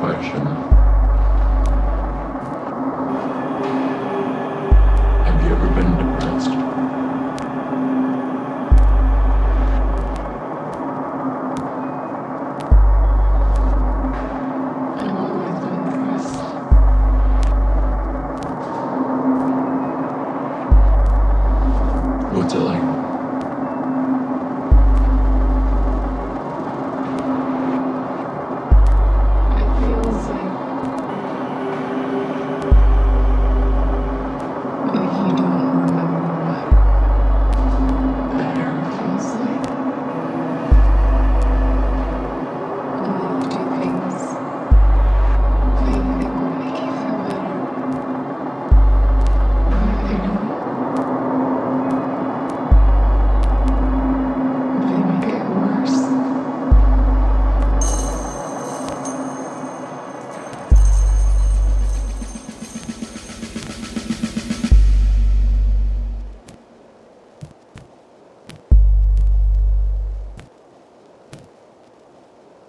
Have you ever been depressed? I'm always depressed. What's it like?